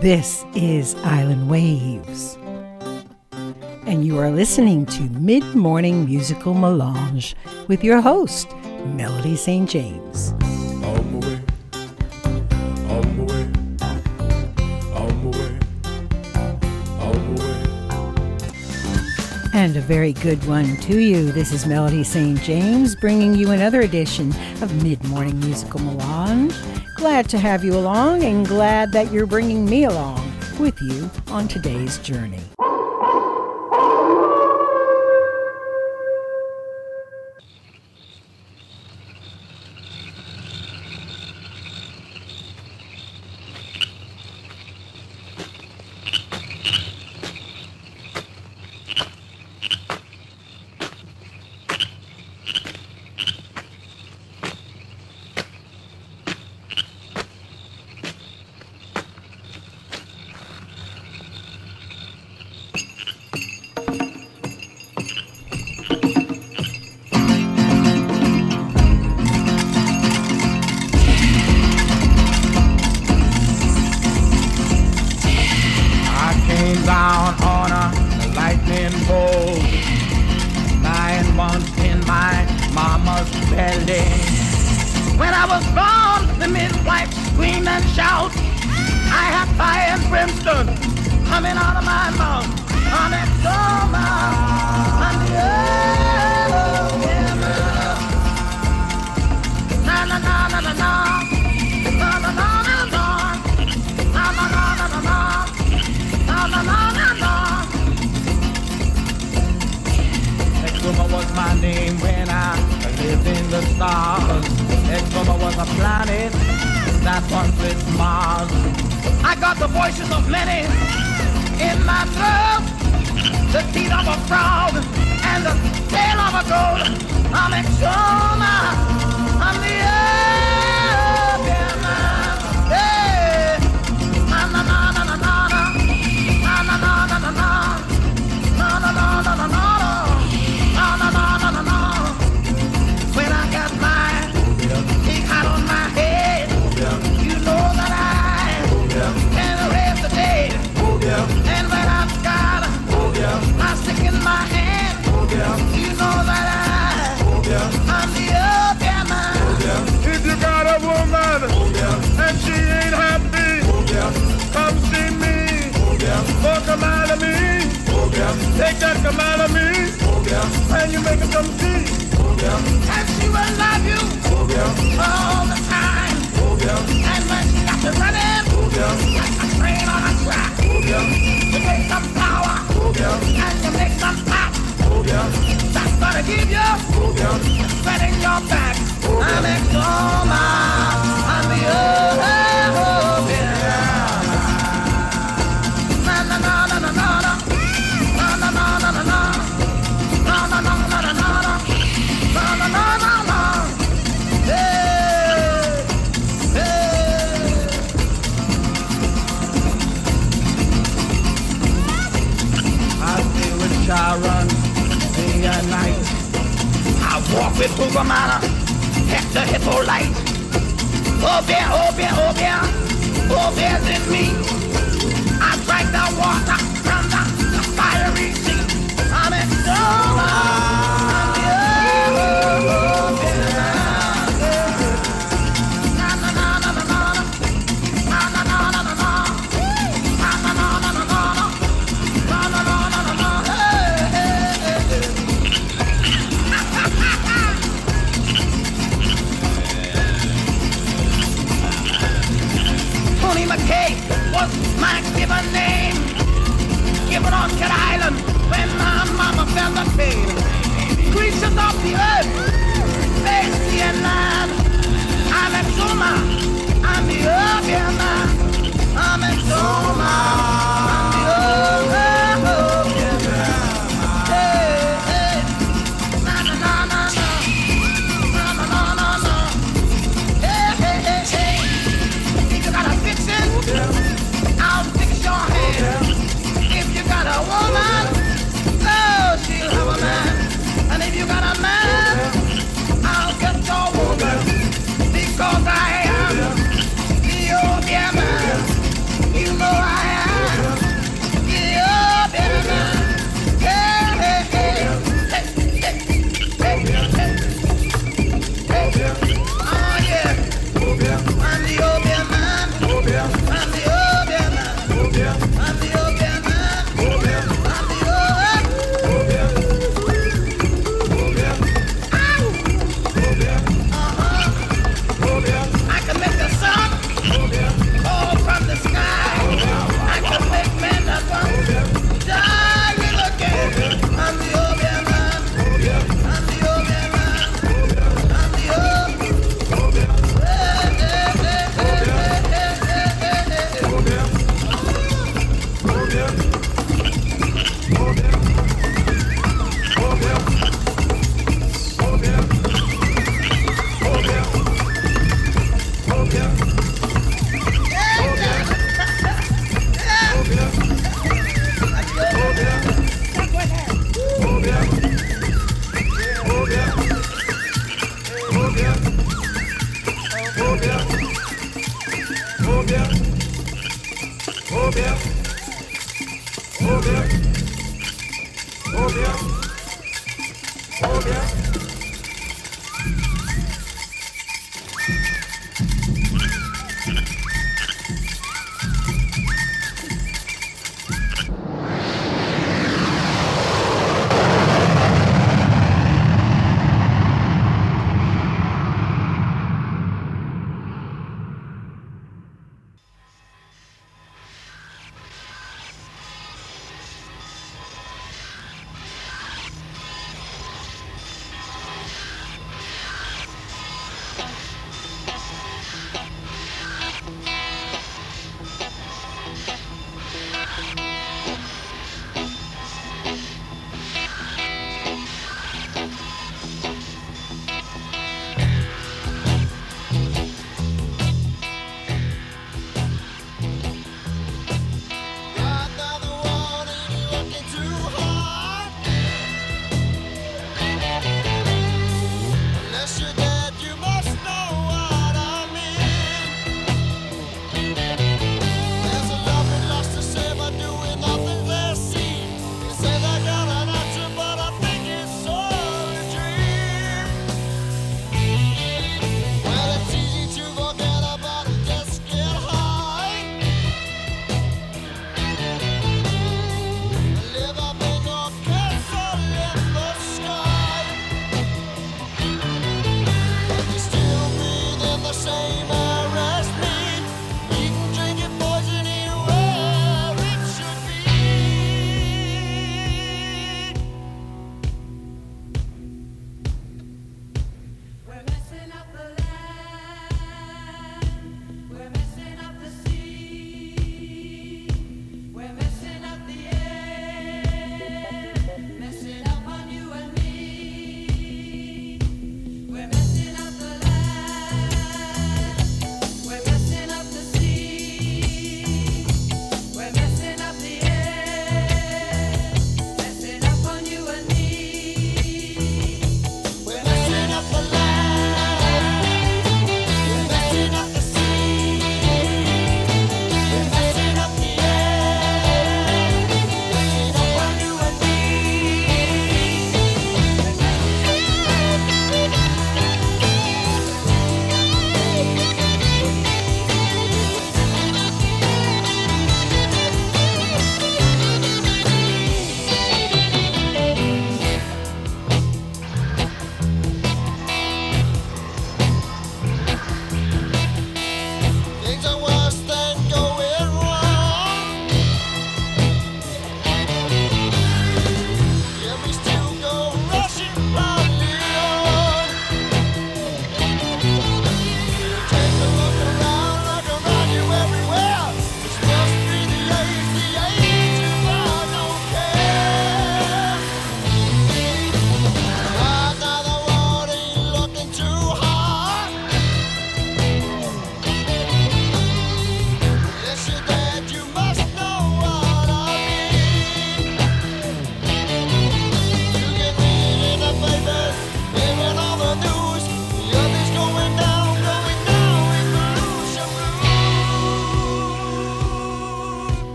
This is Island Waves. And you are listening to Mid Morning Musical Melange with your host, Melody Sainte James. Very good one to you. This is Melody Sainte James bringing you another edition of Mid Morning Musical Melange. Glad to have you along and glad that you're bringing me along with you on today's journey. come out of me. Oh, yeah. Take that come out of me. Oh, yeah. And you make it come see. Oh, yeah. And she will love you. Oh, yeah. All the time. Oh, yeah. And when she got to running. Oh, yeah. Like a train on a track. Oh, yeah. You take some power. Oh, yeah. And you make some pop. Oh, yeah. That's gonna give you. Oh, yeah. Your back. Oh, yeah. I'm in coma. I'm the other. with Pugomana, Hector Hippolyte. Oh bear, oh bear, oh bear, oh bear's in me. I drank the water. Bucket Island, When my mama felt the pain. Creatures of the earth, thirsty and loud.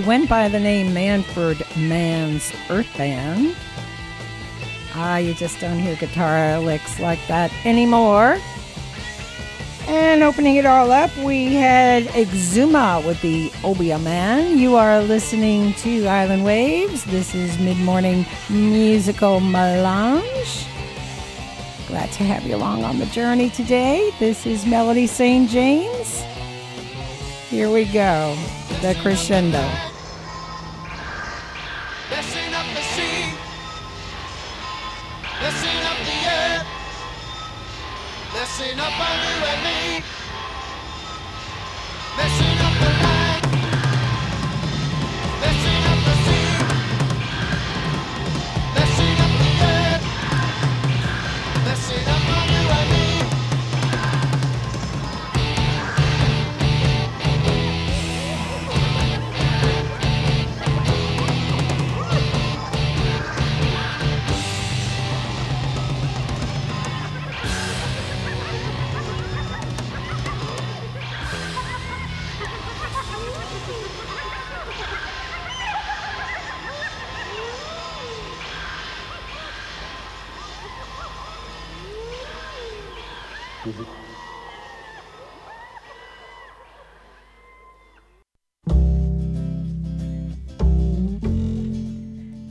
They went by the name Manfred Mann's Earth Band. Ah, you just don't hear guitar licks like that anymore. And opening it all up, we had Exuma with the Obeah Man. You are listening to Island Waves. This is Mid Morning Musical Melange. Glad to have you along on the journey today. This is Melody Sainte James. Here we go, the crescendo.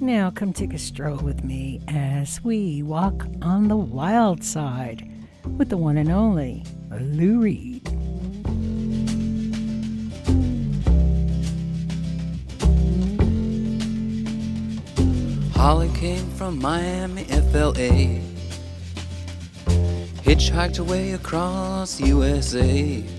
Now come take a stroll with me as we walk on the wild side with the one and only Lou Reed. Holly came from Miami, FLA. Hitchhiked away across USA.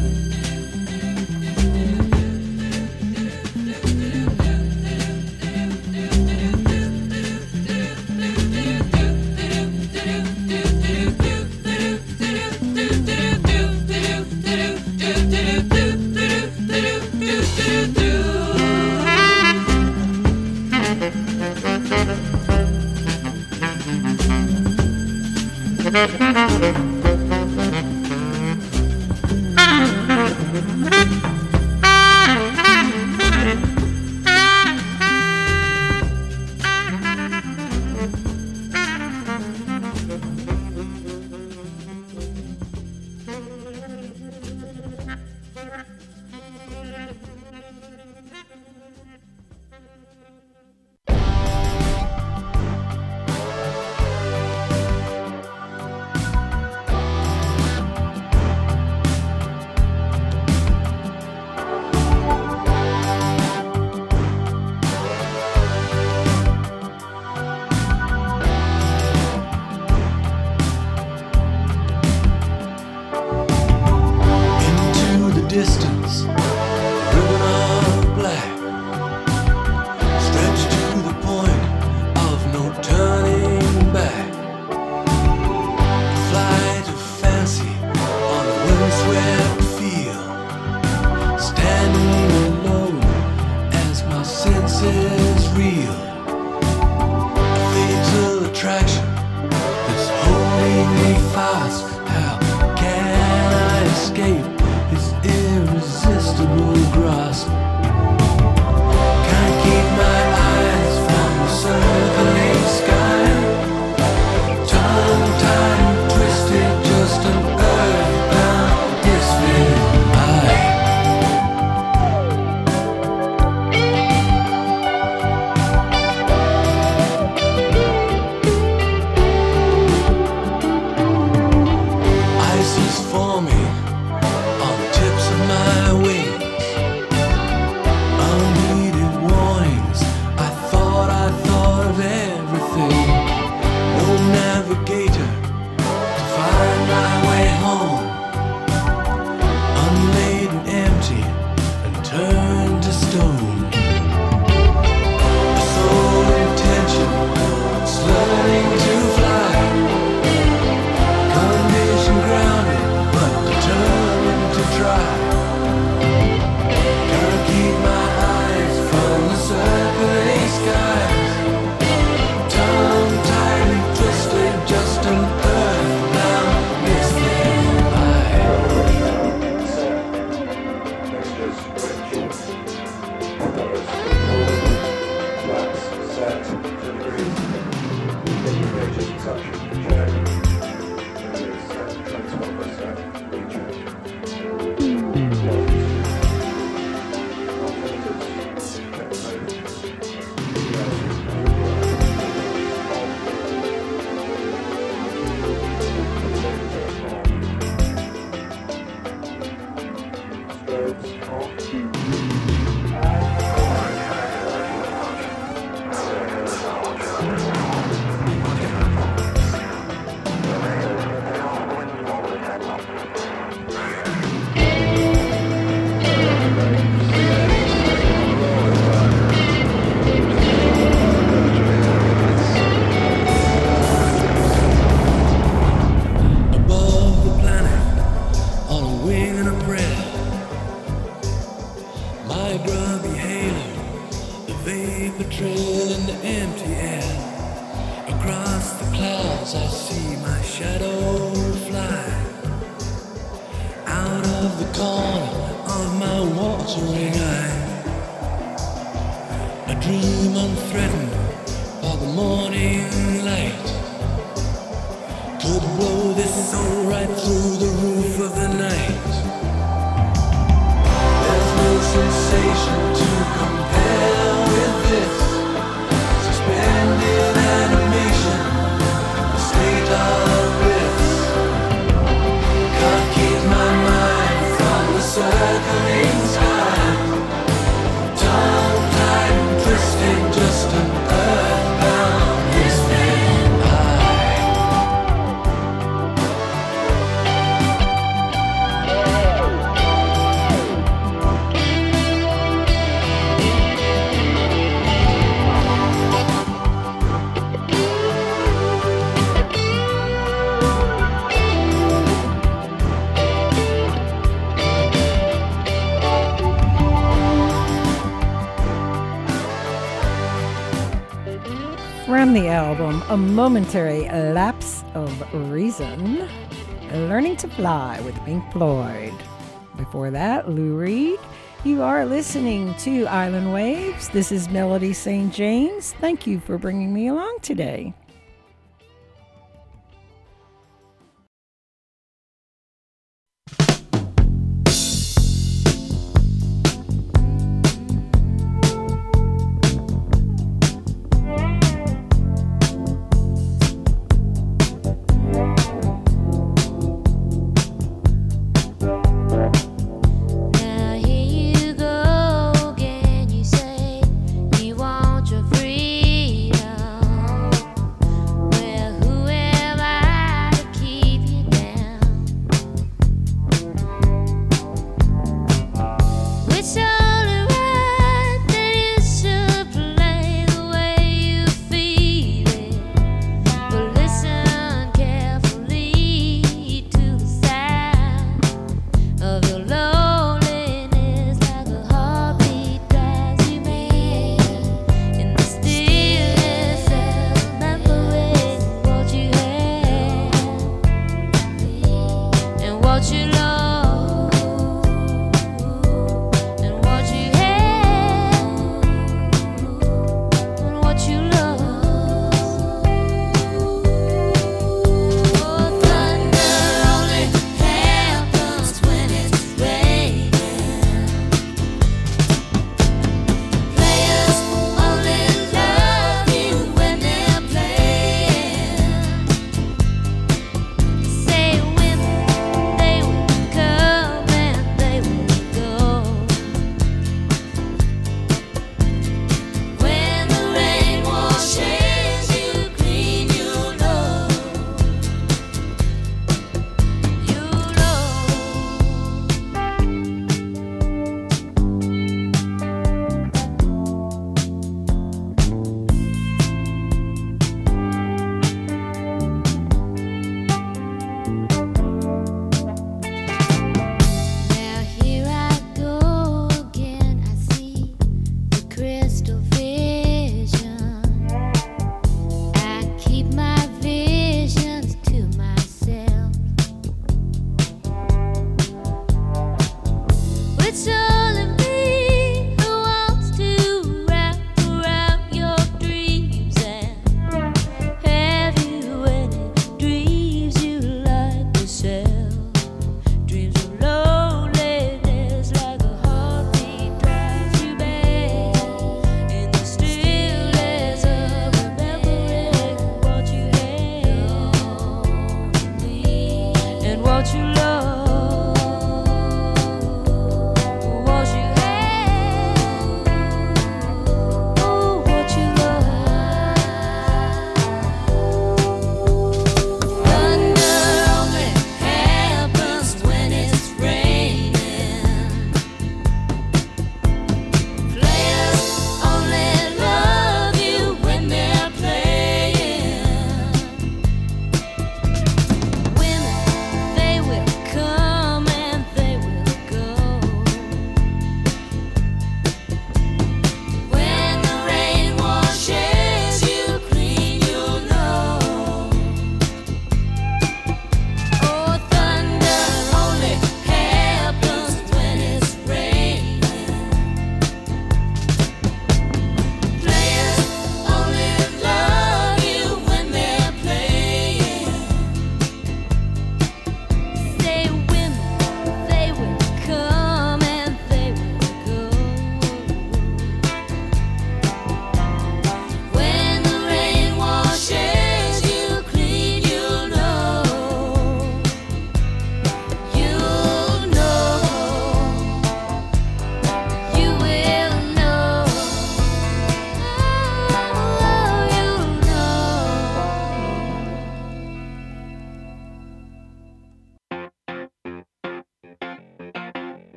the album A Momentary Lapse of Reason, Learning to Fly with Pink Floyd. Before that, Lou Reed. You are listening to Island Waves. This is Melody Sainte James. Thank you for bringing me along today.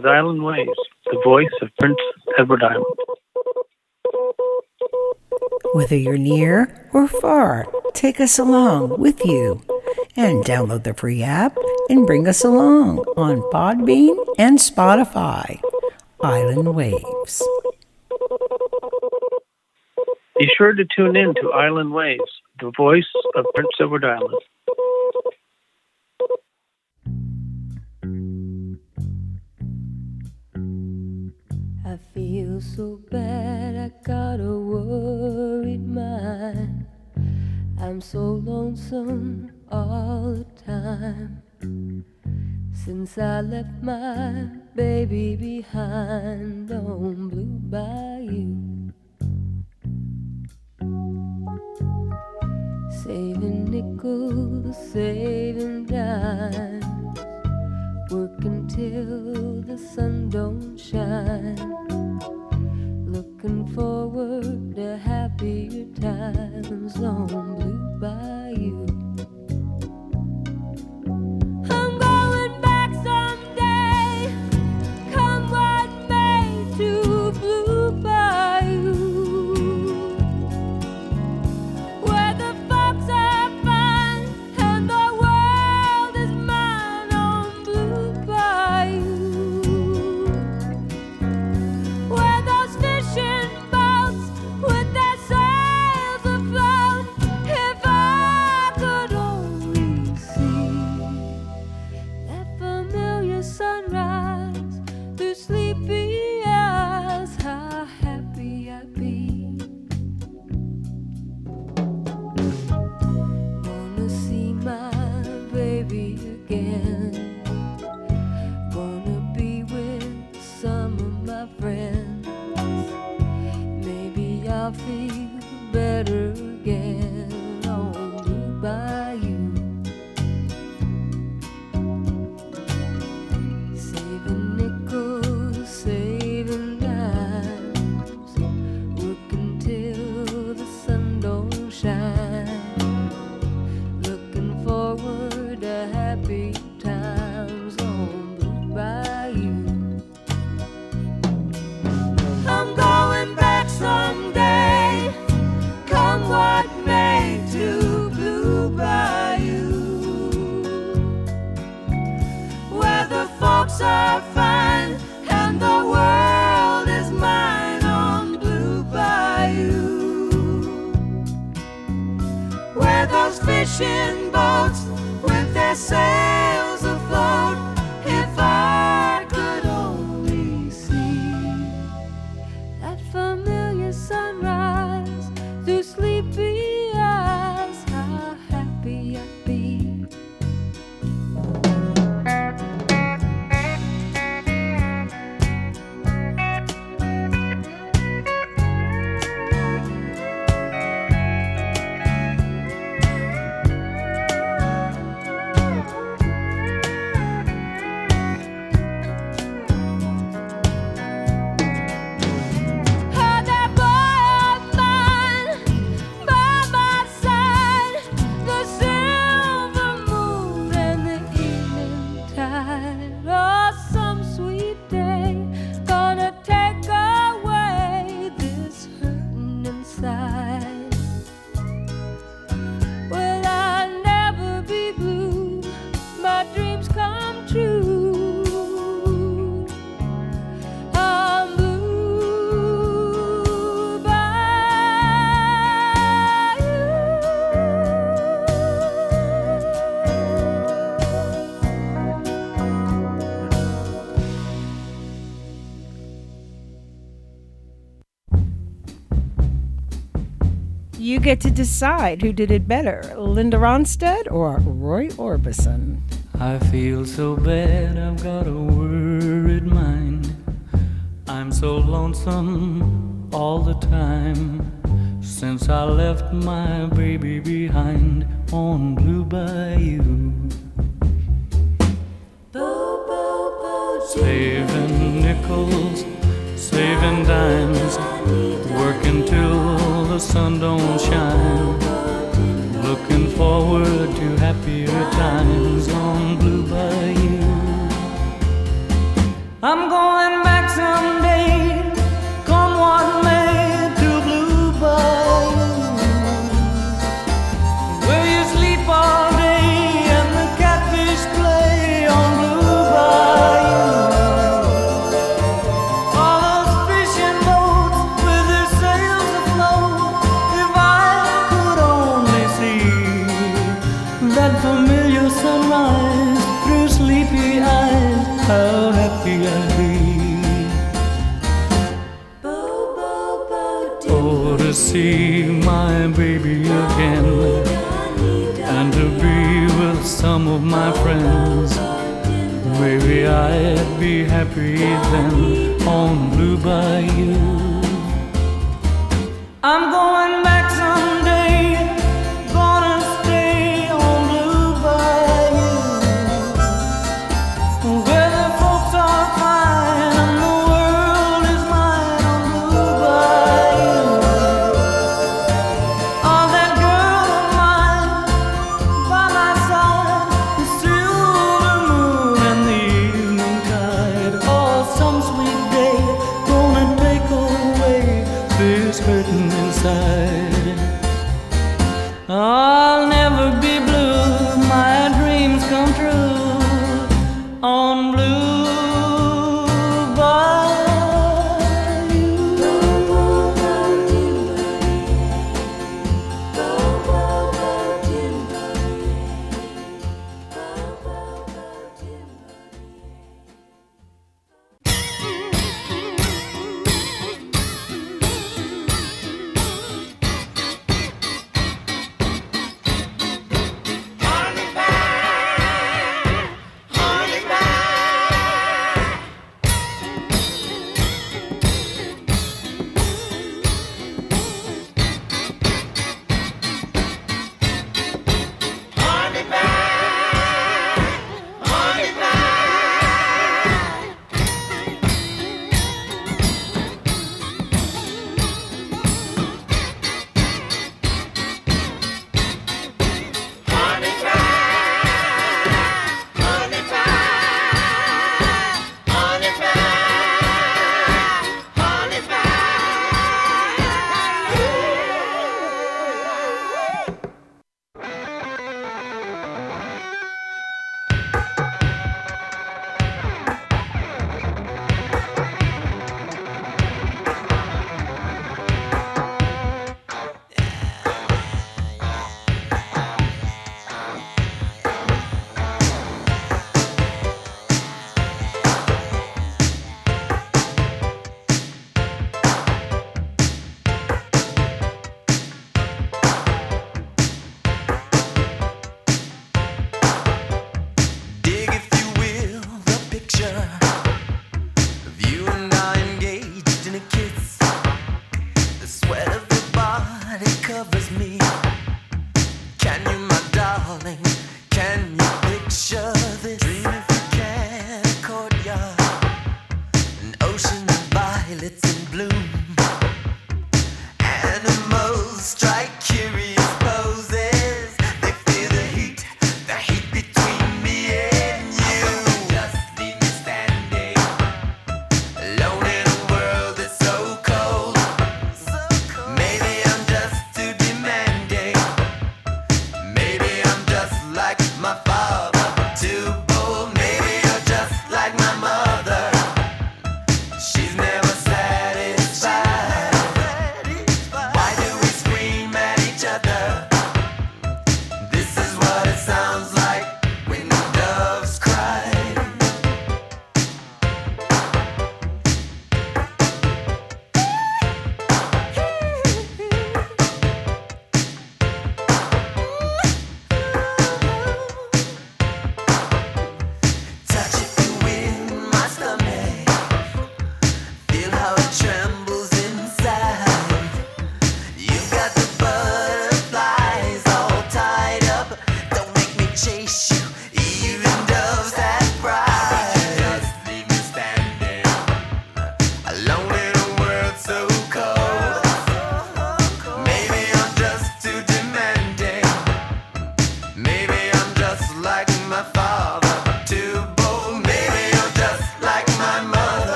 Is Island Waves, the voice of Prince Edward Island. Whether you're near or far, take us along with you and download the free app and bring us along on Podbean and Spotify. Island Waves. Be sure to tune in to Island Waves, the voice of Prince Edward Island. Feel so bad, I got a worried mind. I'm so lonesome all the time. Since I left my baby behind on Blue Bayou. Saving nickels, saving dimes. Working till the sun don't shine. Looking forward to happier times on Blue. I'm going back someday. Come what may to you get to decide who did it better, Linda Ronstadt or Roy Orbison. I feel so bad, I've got a worried mind. I'm so lonesome all the time since I left my baby behind on Blue Bayou.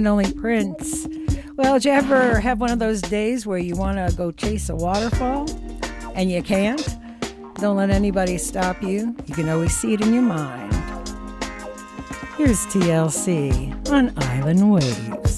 and only Prince. Well, did you ever have one of those days where you want to go chase a waterfall and you can't? Don't let anybody stop you. You can always see it in your mind. Here's TLC on Island Waves.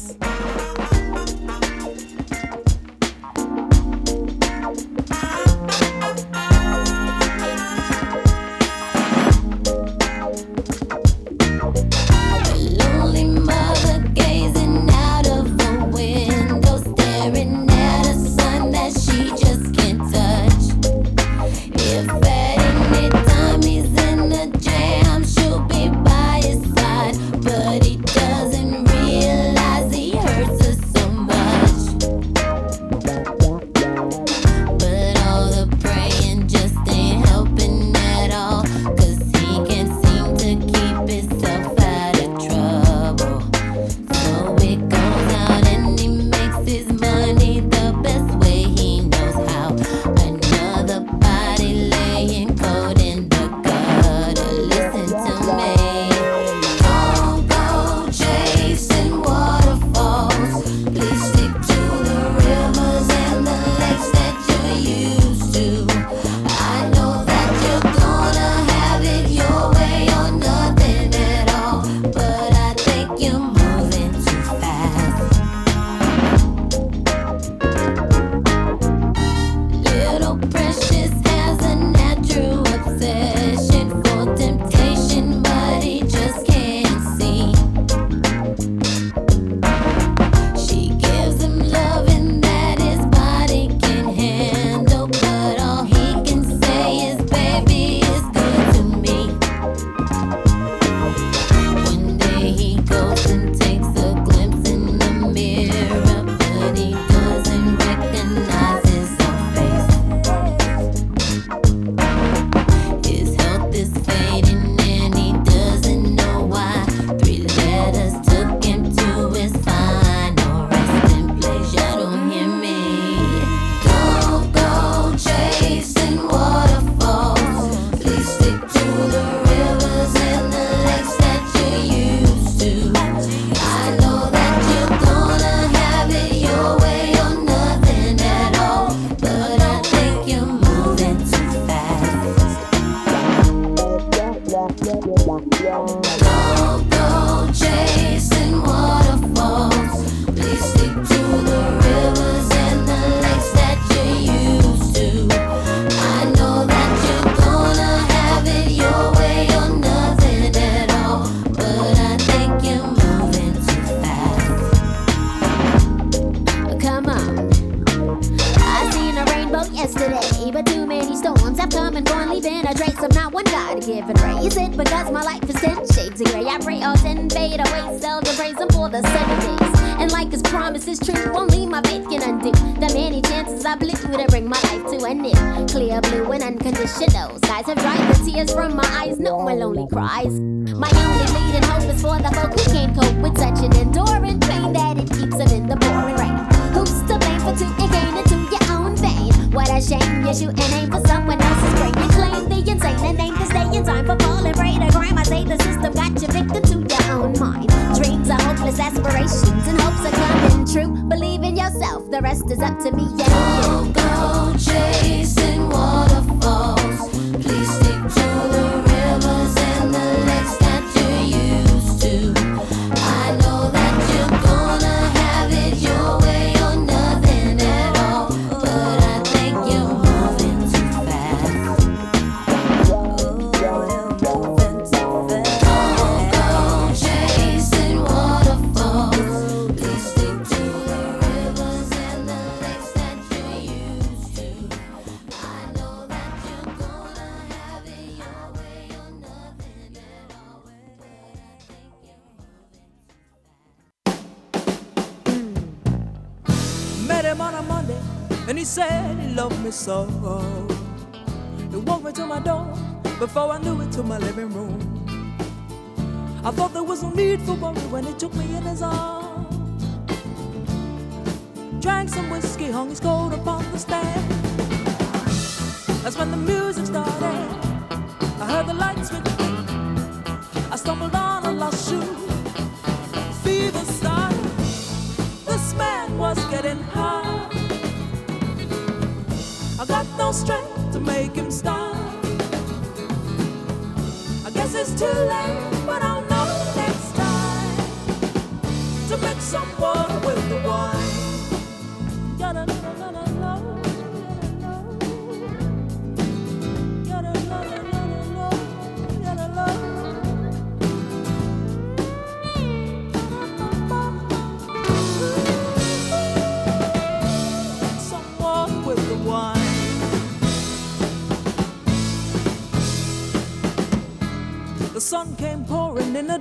soul.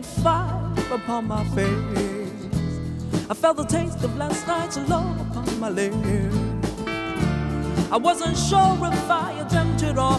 and fire upon my face. I felt the taste of last night's love upon my lips. I wasn't sure if I had dreamt it or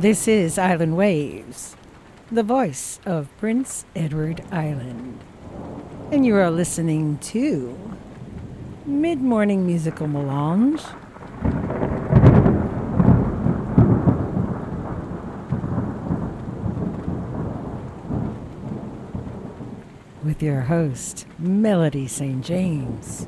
This is Island Waves, the voice of Prince Edward Island. And you are listening to Mid Morning Musical Melange. With your host, Melody Sainte James.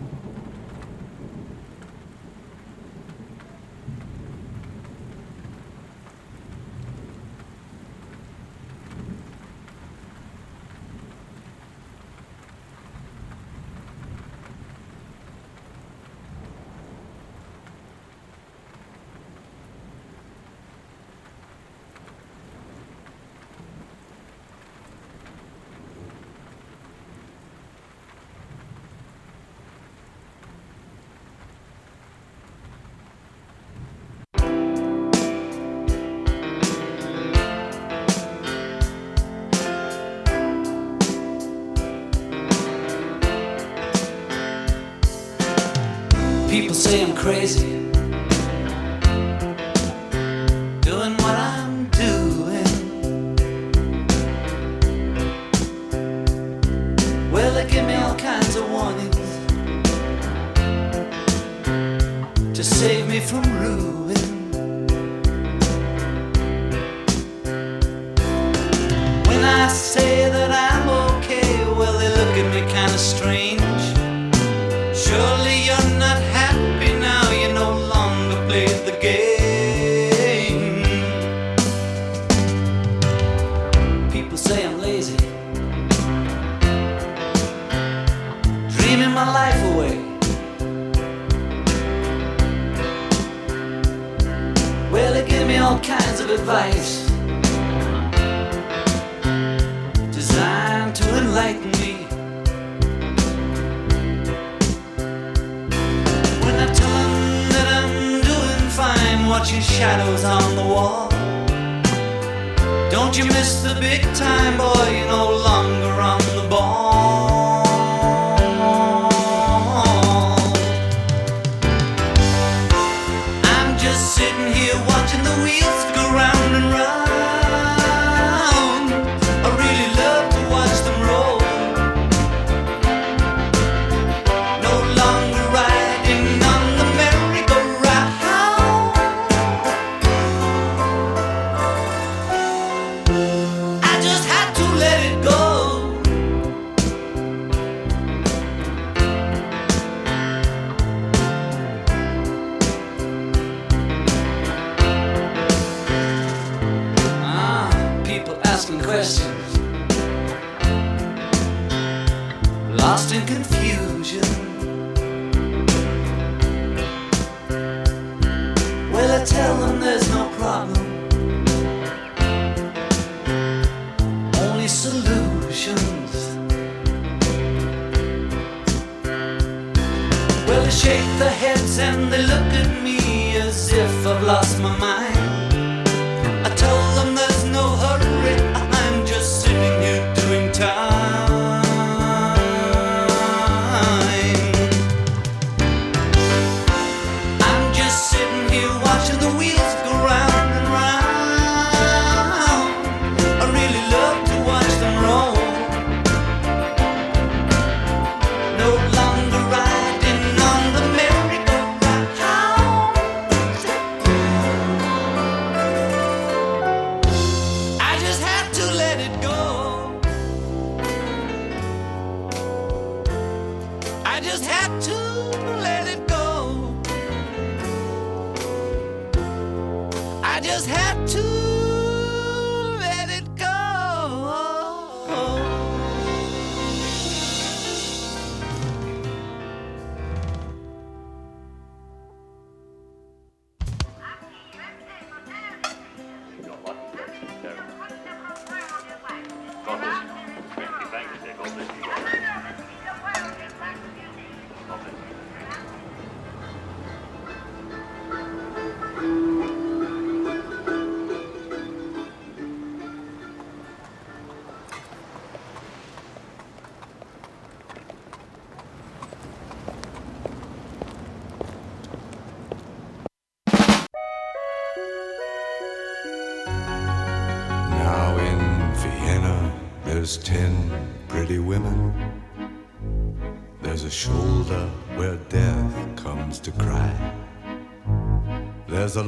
crazy.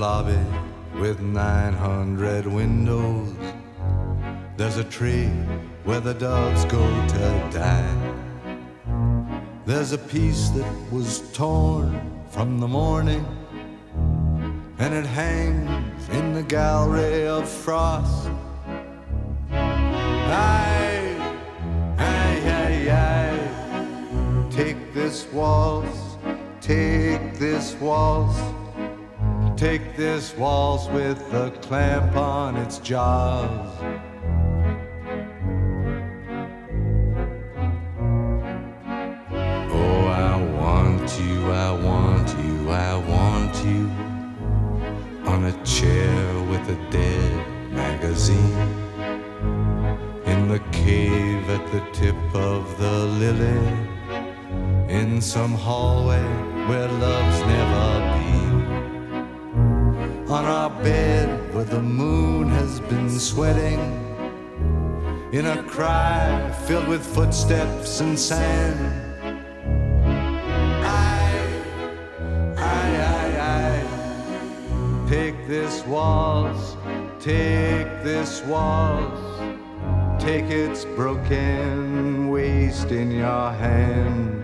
Lobby with 900 windows. There's a tree where the doves go to die. There's a piece that was torn from the morning, and it hangs in the gallery of frost. Waltz with a clamp on its jaws. Oh, I want you, I want you, I want you on a chair with a dead magazine. In the cave at the tip of the lily, in some hallway where love's never been, on our bed where the moon has been sweating, in a cry filled with footsteps and sand. I, I, I, I, take this waltz, take this waltz. Take its broken waist in your hand.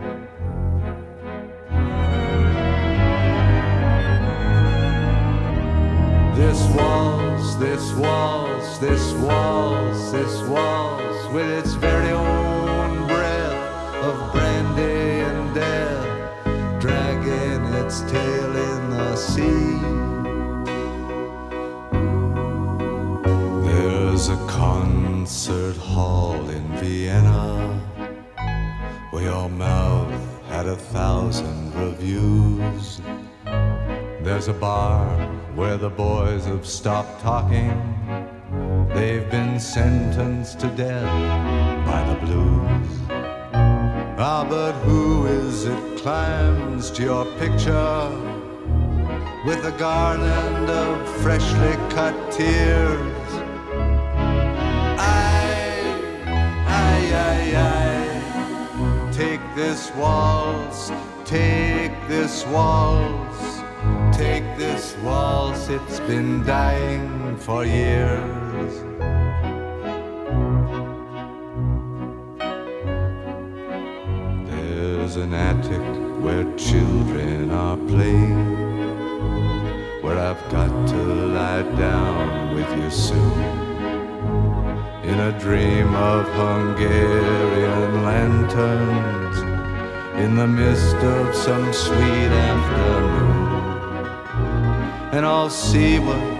This waltz, this waltz, with its very own breath of brandy and death, dragging its tail in the sea. There's a concert hall in Vienna where your mouth had a thousand reviews. There's a bar where the boys have stopped talking. They've been sentenced to death by the blues. Ah, but who is it climbs to your picture with a garland of freshly cut tears? I, I, I, I, take this waltz, take this waltz, take this waltz, it's been dying for years. There's an attic where children are playing, where I've got to lie down with you soon. In a dream of Hungarian lanterns in the mist of some sweet afternoon. And I'll see what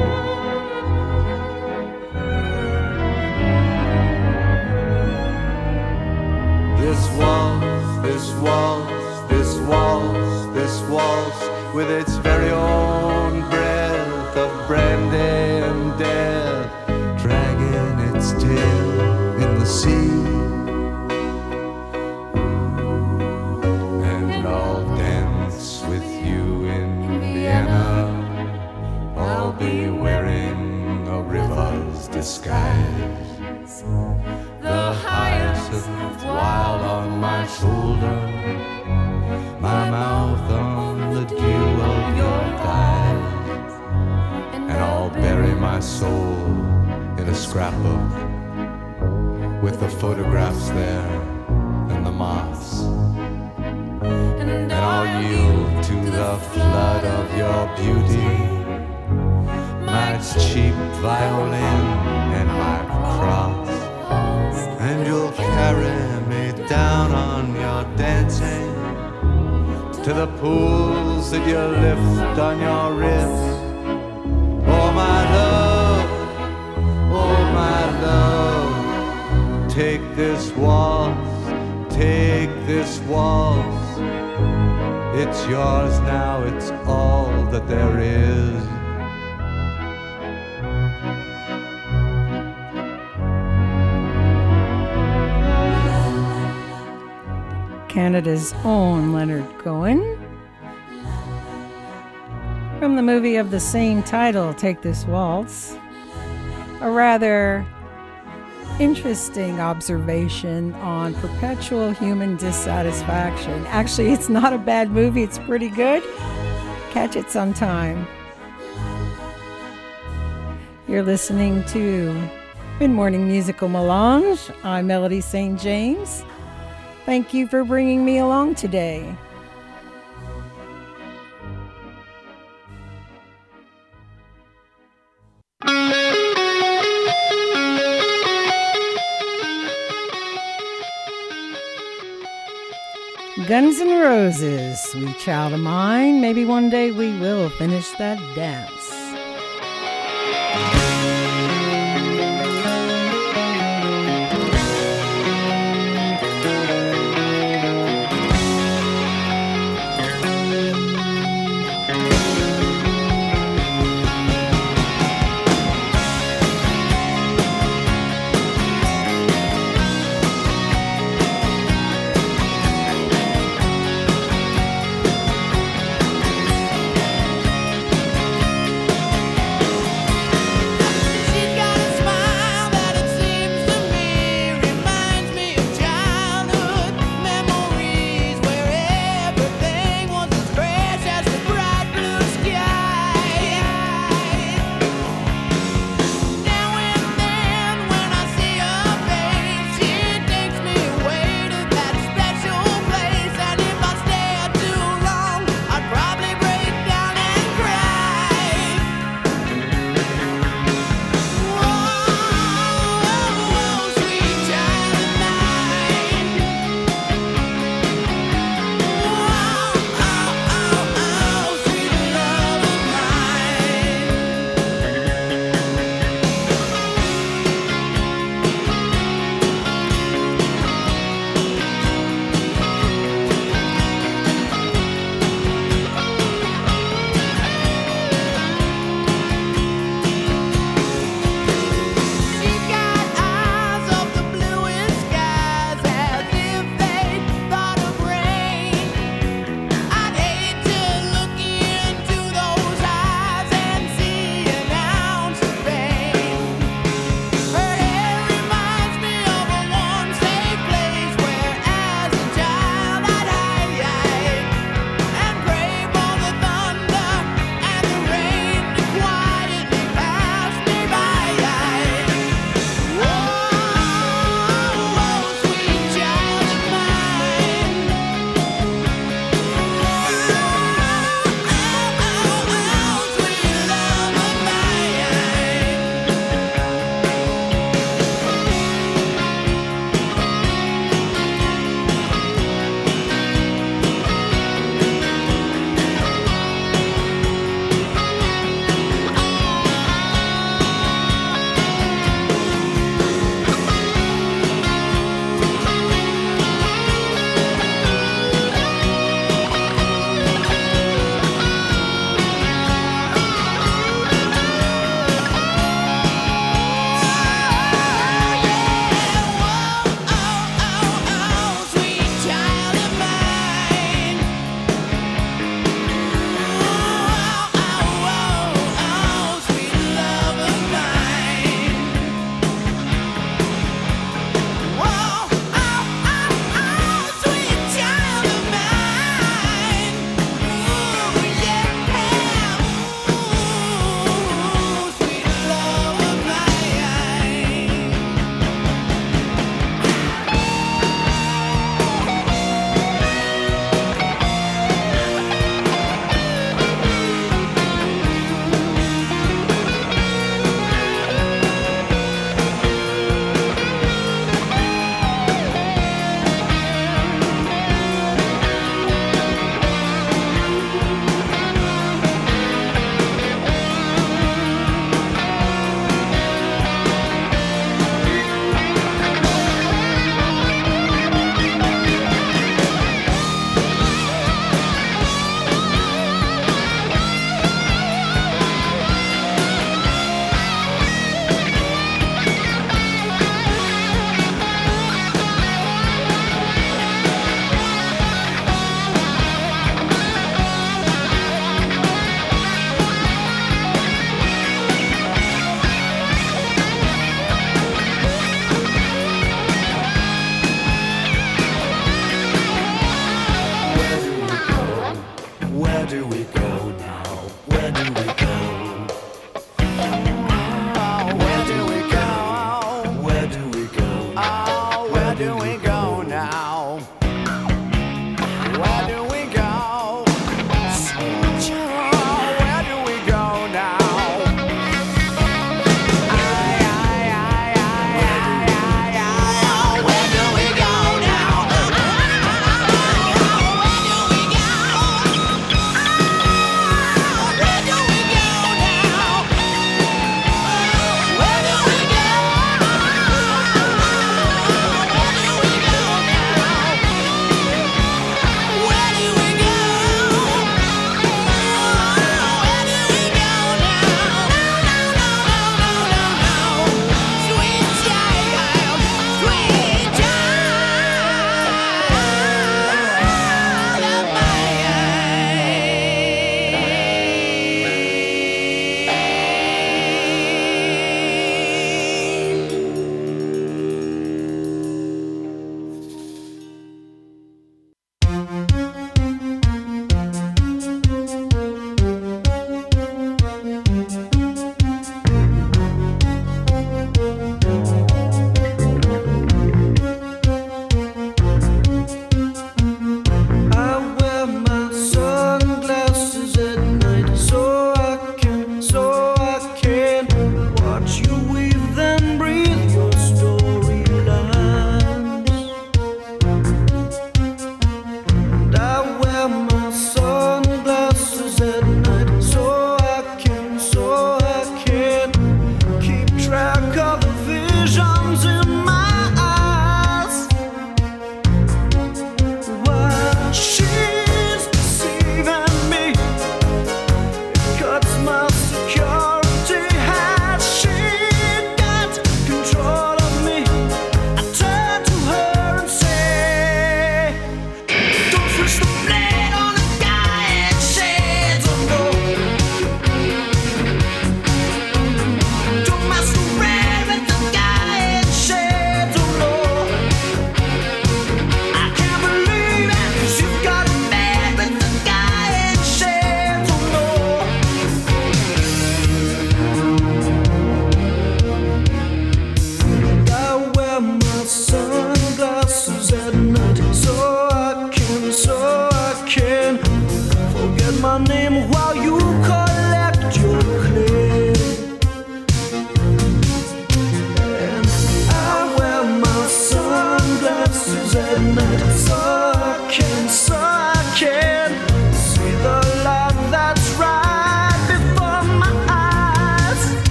With its soul in a scrapbook with the photographs there and the moths. And I'll yield to the flood of your beauty, my cheap violin and my cross. And you'll carry me down on your dancing to the pools that you lift on your wrist. Take this waltz, take this waltz. It's yours now, it's all that there is. Canada's own Leonard Cohen. From the movie of the same title, Take This Waltz. A rather interesting observation on perpetual human dissatisfaction. Actually, it's not a bad movie, it's pretty good. Catch it sometime. You're listening to Good Morning Musical Melange. I'm Melody Sainte James. Thank you for bringing me along today. Guns N' Roses, Sweet Child of Mine. Maybe one day we will finish that dance.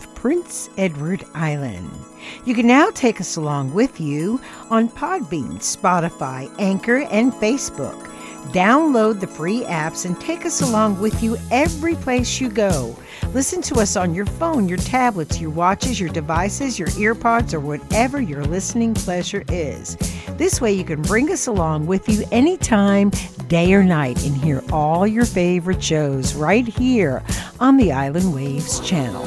Of Prince Edward Island. You can now take us along with you on Podbean, Spotify, Anchor, and Facebook. Download the free apps and take us along with you every place you go. Listen to us on your phone, your tablets, your watches, your devices, your earpods, or whatever your listening pleasure is. This way, you can bring us along with you anytime, day or night, and hear all your favorite shows right here on the Island Waves channel.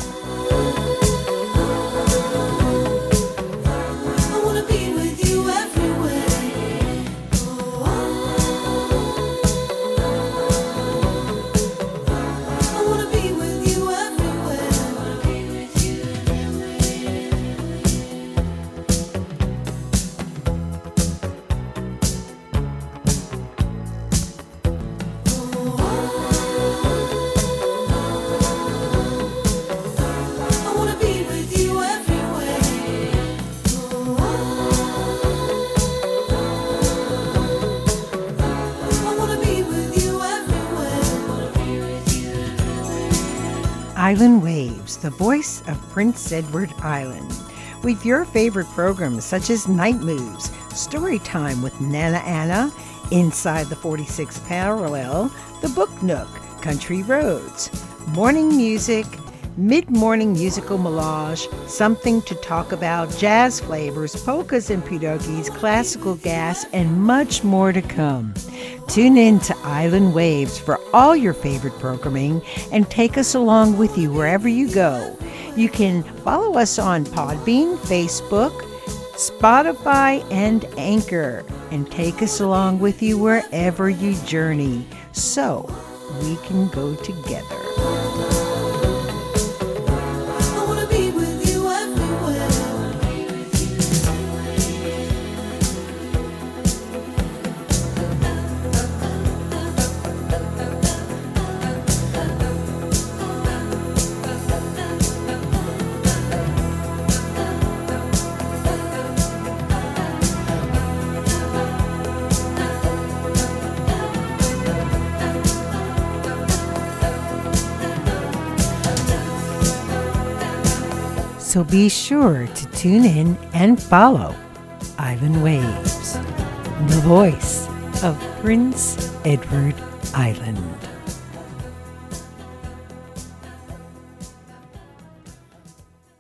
The voice of Prince Edward Island. With your favorite programs such as Night Moves, Story Time with Nana Anna, Inside the 46th Parallel, The Book Nook, Country Roads, Morning Music, Mid Morning Musical Melange, Something to Talk About, Jazz Flavors, Polkas and Pierogies, Classical Gas, and much more to come. Tune in to Island Waves for all your favorite programming and take us along with you wherever you go. You can follow us on Podbean, Facebook, Spotify, and Anchor, and take us along with you wherever you journey so we can go together. So be sure to tune in and follow Island Waves. the voice of Prince Edward Island.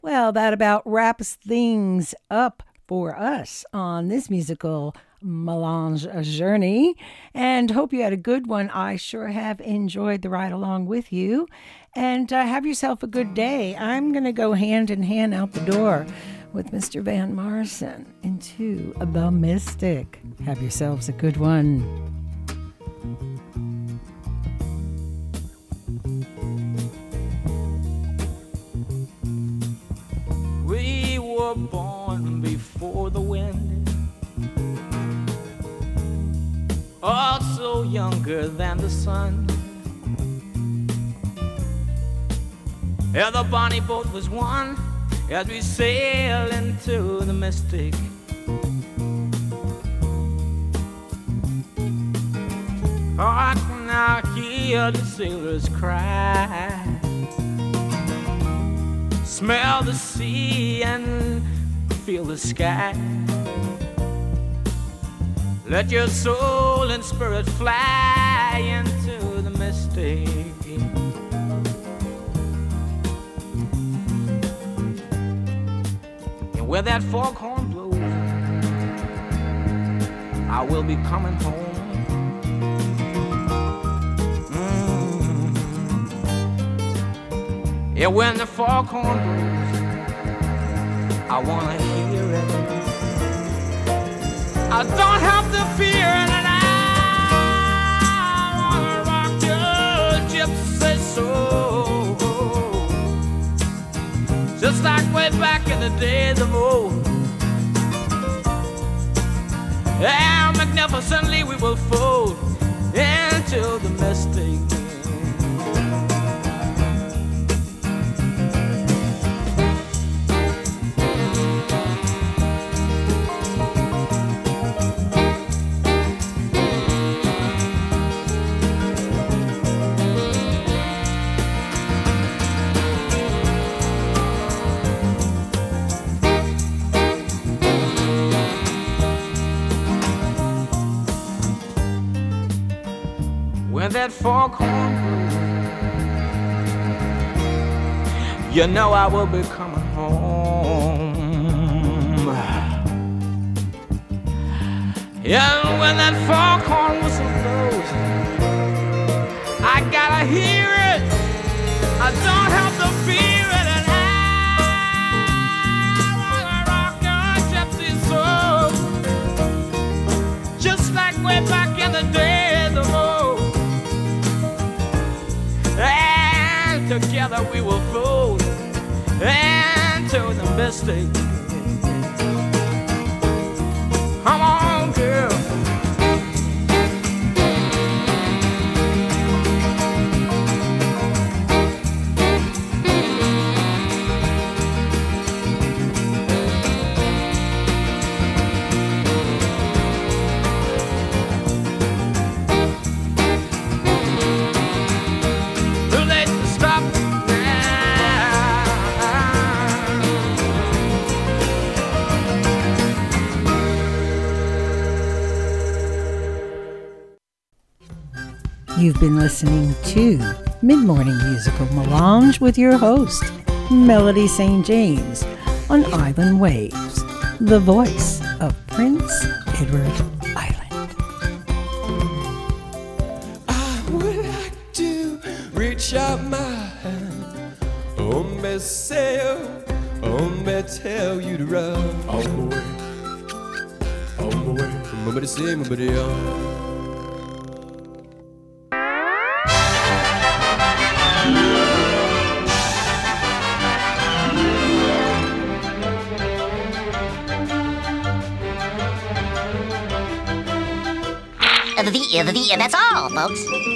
Well, that about wraps things up for us on this musical melange journey and hope you had a good one. I sure have enjoyed the ride along with you and uh, have yourself a good day. I'm going to go hand in hand out the door with Mr. Van Morrison into The Mystic. Have yourselves a good one. We were born before the wind, also younger than the sun. Yeah, the bonnie boat was one as we sail into the mystic. Oh, I can now hear the sailors cry smell the sea and feel the sky. Let your soul and spirit fly into the mystic. Where that foghorn blows, I will be coming home. Mm. Yeah, when the foghorn blows, I wanna hear it. I don't have to fear just like way back in the days of old. And magnificently we will fold into the mystic. That foghorn blows, you know I will be coming home. Yeah, when that foghorn whistle blows, I gotta hear it. I don't have to fear it, and I wanna rock your gypsy soul, just like way back in the days together we will fold into the mystic. You've been listening to Mid Morning Musical Melange with your host, Melody Sainte James, on Island Waves, the voice of Prince Edward Island. I would like to reach out my hand. Oh, me say, oh, oh, me tell you to run. On my way, on my way. Mama say, mama oh. The, the, that's all, folks.